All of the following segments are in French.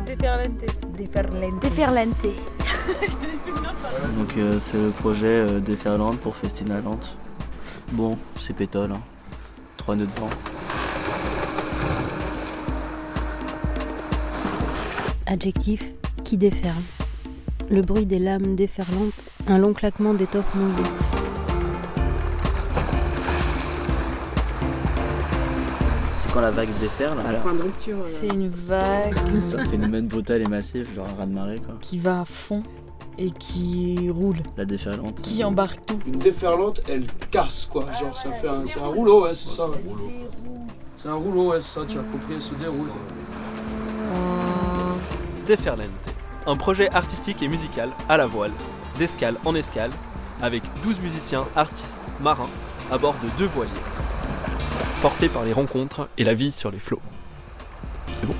Déferlante. Déferlante. Déferlante. Donc euh, c'est le projet euh, Déferlante pour Festina Lente. Bon, c'est pétole, hein. Trois nœuds de vent. Adjectif qui déferle. Le bruit des lames déferlantes, un long claquement d'étoffe mouillée. Quand la vague déferle, alors Point de rupture. euh, C'est une vague c'est un phénomène brutal et massif, genre un raz-de-marée quoi. qui va à fond et qui roule, La déferlante. qui embarque tout. Une déferlante, elle casse quoi. Genre ça fait un, c'est un rouleau, ouais, c'est ça. C'est un rouleau, ouais, c'est ça, tu as compris, elle se déroule. quoi. Déferlante, un projet artistique et musical à la voile, d'escale en escale, avec 12 musiciens, artistes, marins, à bord de deux voiliers, portés par les rencontres et la vie sur les flots. C'est bon?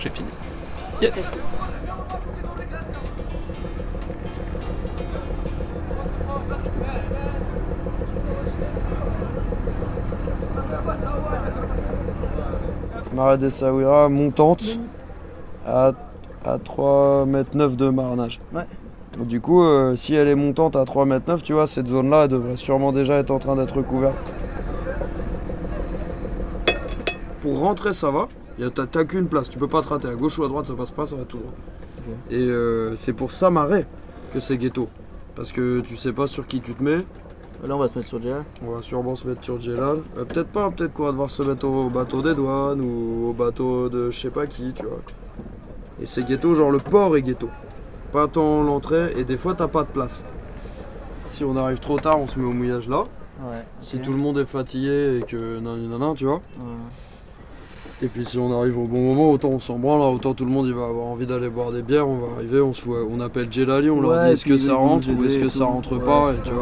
J'ai fini. Yes Marais des Sawira montante à, à 3 mètres 9 de marnage. Ouais. Donc, du coup, euh, si elle est montante à 3 mètres 9, tu vois, cette zone-là, elle devrait sûrement déjà être en train d'être couverte. Pour rentrer, ça va. T'as qu'une place, tu peux pas te rater. À gauche ou à droite, ça passe pas, ça va tout droit. Et euh, c'est pour ça, marais, que c'est ghetto. Parce que tu sais pas sur qui tu te mets. Là on va se mettre sur Jella. On va sûrement se mettre sur Jelal. Euh, peut-être pas, peut-être qu'on va devoir se mettre au bateau des douanes ou au bateau de je sais pas qui, tu vois. Et c'est ghetto, genre le port est ghetto. Pas tant l'entrée, et des fois t'as pas de place. Si on arrive trop tard, on se met au mouillage là. Ouais. Si tout le monde est fatigué et que nan, nan, nan, tu vois. Et puis si on arrive au bon moment, autant on s'en branle, hein, autant tout le monde il va avoir envie d'aller boire des bières, on va arriver, on, se voit- on appelle Jelali, on leur dit est-ce que ça rentre ou est-ce que tout. ça rentre Ouais, pas, c'est et tu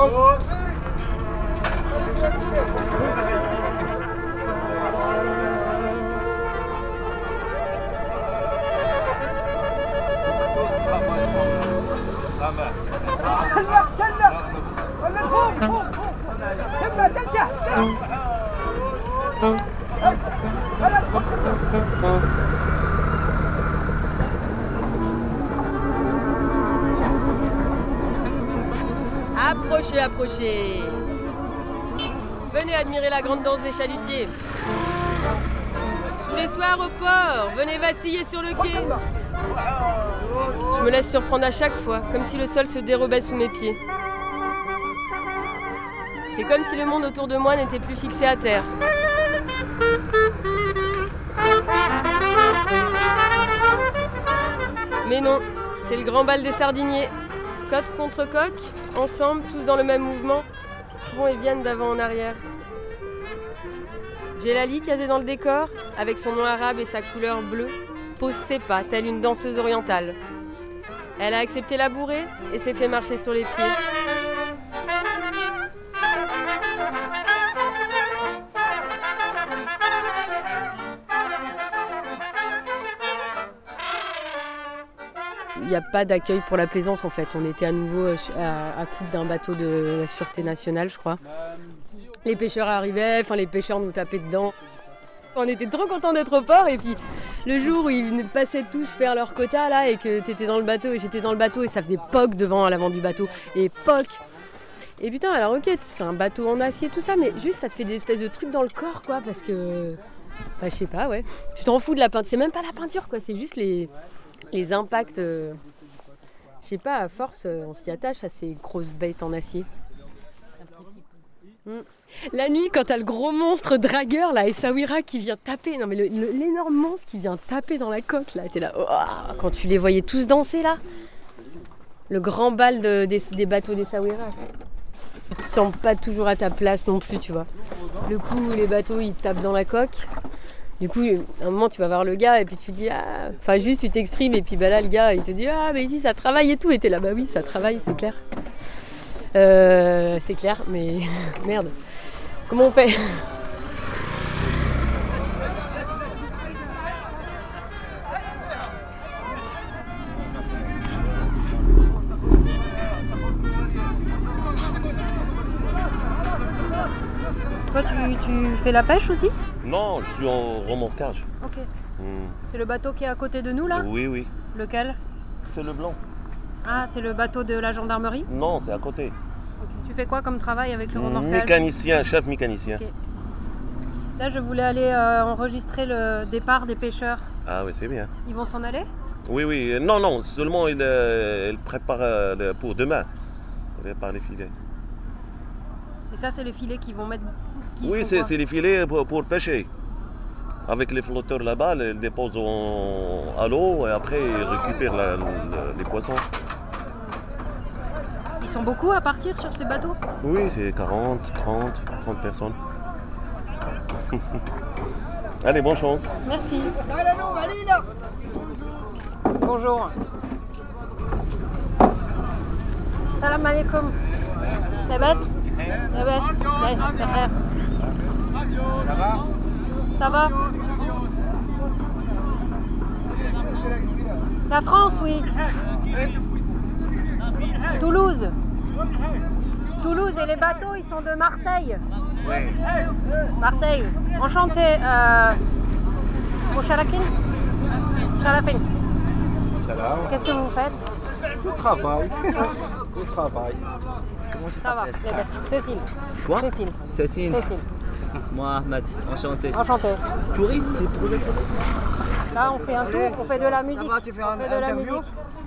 ça. vois. Approchez, approchez. Venez admirer la grande danse des chalutiers. Tous les soirs au port, venez vaciller sur le quai. Je me laisse surprendre à chaque fois, comme si le sol se dérobait sous mes pieds. C'est comme si le monde autour de moi n'était plus fixé à terre. Mais non, c'est le grand bal des sardiniers. Côte contre coque, ensemble, tous dans le même mouvement, vont et viennent d'avant en arrière. Jelali, casée dans le décor, avec son nom arabe et sa couleur bleue, pose ses pas, telle une danseuse orientale. Elle a accepté la bourrée et s'est fait marcher sur les pieds. N'y a pas d'accueil pour la plaisance en fait. On était à nouveau euh, à, coupe d'un bateau de la Sûreté nationale, je crois. Les pêcheurs arrivaient, enfin les pêcheurs nous tapaient dedans. On était trop contents d'être au port et puis le jour où ils passaient tous faire leur quota là et que t'étais dans le bateau et j'étais dans le bateau et ça faisait poc devant à l'avant du bateau et poc. Et putain alors ok c'est un bateau en acier tout ça mais juste ça te fait des espèces de trucs dans le corps quoi parce que bah je sais pas ouais. Tu t'en fous de la peinture, c'est même pas la peinture quoi, c'est juste les, les impacts. euh, je sais pas à force euh, on s'y attache à ces grosses bêtes en acier. Mm. La nuit, quand t'as le gros monstre dragueur, là, Essaouira, qui vient taper, non mais l'énorme monstre qui vient taper dans la coque, là, t'es là, Ouah quand tu les voyais tous danser, là, le grand bal de- des, des bateaux d'Essaouira. Tu te sens pas toujours à ta place non plus, tu vois. Le coup les bateaux, ils tapent dans la coque, du coup, à un moment, tu vas voir le gars et puis tu dis, ah, enfin, juste tu t'exprimes et puis bah là, le gars, il te dit, ah, mais ici, ça travaille et tout, et t'es là, bah oui, ça travaille, c'est clair. Euh, c'est clair, mais merde. Comment on fait? Toi, tu, tu fais la pêche aussi? Non, je suis en remorquage. Ok. Hmm. C'est le bateau qui est à côté de nous là Oui, oui. Lequel C'est le blanc. Ah, c'est le bateau de la gendarmerie Non, c'est à côté. Tu fais quoi comme travail avec le remorquage Mécanicien, chef mécanicien. Là, je voulais aller euh, enregistrer le départ des pêcheurs. Ah oui, c'est bien. Ils vont s'en aller Oui, oui. Non, non, seulement il, euh, il prépare euh, pour demain. Il prépare les filets. Et ça, c'est les filets qu'ils vont mettre. Oui, c'est les filets pour, pour pêcher. Avec les flotteurs là-bas, ils les déposent en- à l'eau et après ils récupèrent la- la- les poissons. Ils sont beaucoup à partir sur ces bateaux? Oui, c'est 40, 30, 30 personnes. Allez, bonne chance. Merci. Bonjour. Salam alaikum. Labas Labas Ouais, frère. Ça va La France, oui. Toulouse. Toulouse et les bateaux, ils sont de Marseille. Marseille. Enchanté. Euh... Moucharakin Charafin. Qu'est-ce que vous faites Je travaille. Je travaille. Ça va. Cécile. Quoi Cécile. Cécile. Cécile. Moi, Ahmad, enchanté. Enchanté. Touriste, c'est pour le Là, on fait un tour, on fait de la musique. tu fais On fait de la musique.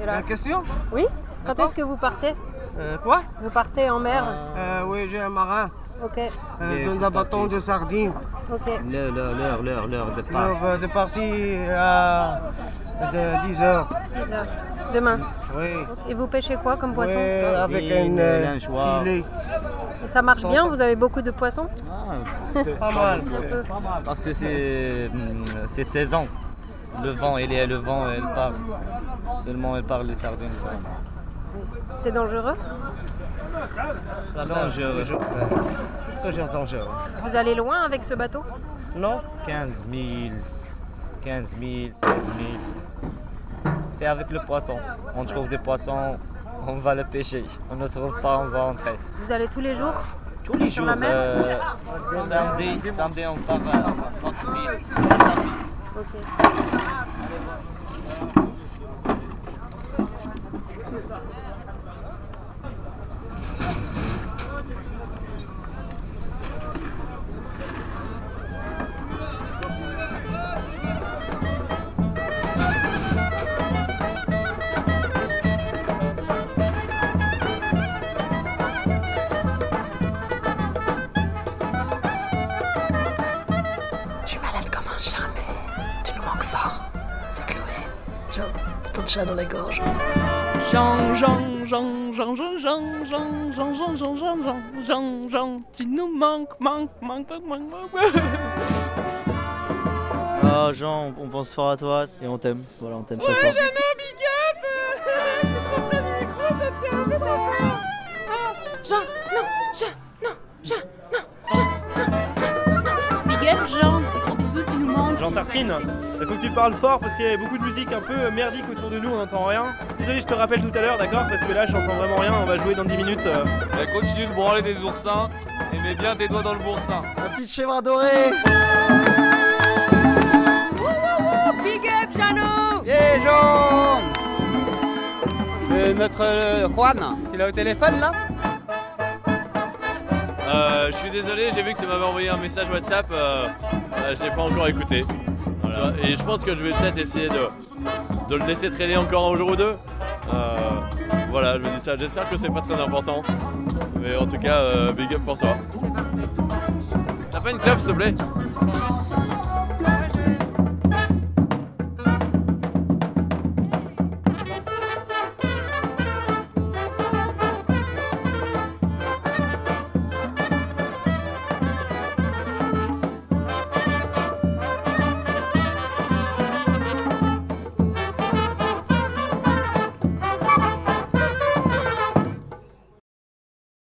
Et là- Une question Oui Quand est-ce que vous partez Euh, Quoi Vous partez en mer Euh, Oui, j'ai un marin Ok, euh, dans un bâton de sardines. ok. L'heure, l'heure, l'heure, l'heure, l'heure de part. Euh, de parti à de 10 heures. 10 heures. Demain. Oui. Et vous pêchez quoi comme poisson Oui, avec Sardines, un euh, lingeoire. filet. Et ça marche bien Vous avez beaucoup de poissons? Ah, Pas mal. Un peu. Parce que c'est hum, cette saison. Le vent, il est le vent, elle part. Seulement elle parle de sardines. C'est dangereux? Dangereux. Toujours dangereux. Vous allez loin avec ce bateau? Non 15 000, 15 000, 16 000. C'est avec le poisson. On trouve des poissons, on va le pêcher. On ne trouve pas, on va rentrer. Vous allez tous les jours Tous les jours. euh, samedi, samedi, on part à 30 000. Ok. Dans la gorge. Jean, Jean, Jean, Jean, Jean, Jean, Jean, Jean, Jean, Jean, Jean, Jean, Jean, Jean, tu nous manques, manques, manques, manques, manques, manques. Ah, Jean, on pense fort à toi et on t'aime. Voilà, on t'aime très fort. Big Tartine, il faut que tu parles fort parce qu'il y a beaucoup de musique un peu merdique autour de nous, on n'entend rien. Désolé, je te rappelle tout à l'heure, d'accord Parce que là, j'entends vraiment rien, on va jouer dans 10 minutes. euh. continue de branler des oursins et mets bien tes doigts dans le boursin. La petite chèvre adorée Big up, Jeannot Yeah, Jean Notre euh, Juan, tu l'as au téléphone là? Euh, je suis désolé, j'ai vu que tu m'avais envoyé un message WhatsApp, euh, euh, je l'ai pas encore écouté. Voilà. Et je pense que je vais peut-être essayer de, de le laisser traîner encore un jour ou deux. Euh, voilà, je me dis ça. J'espère que c'est pas très important. Mais en tout cas, euh, big up pour toi. T'as pas une clope s'il te plaît?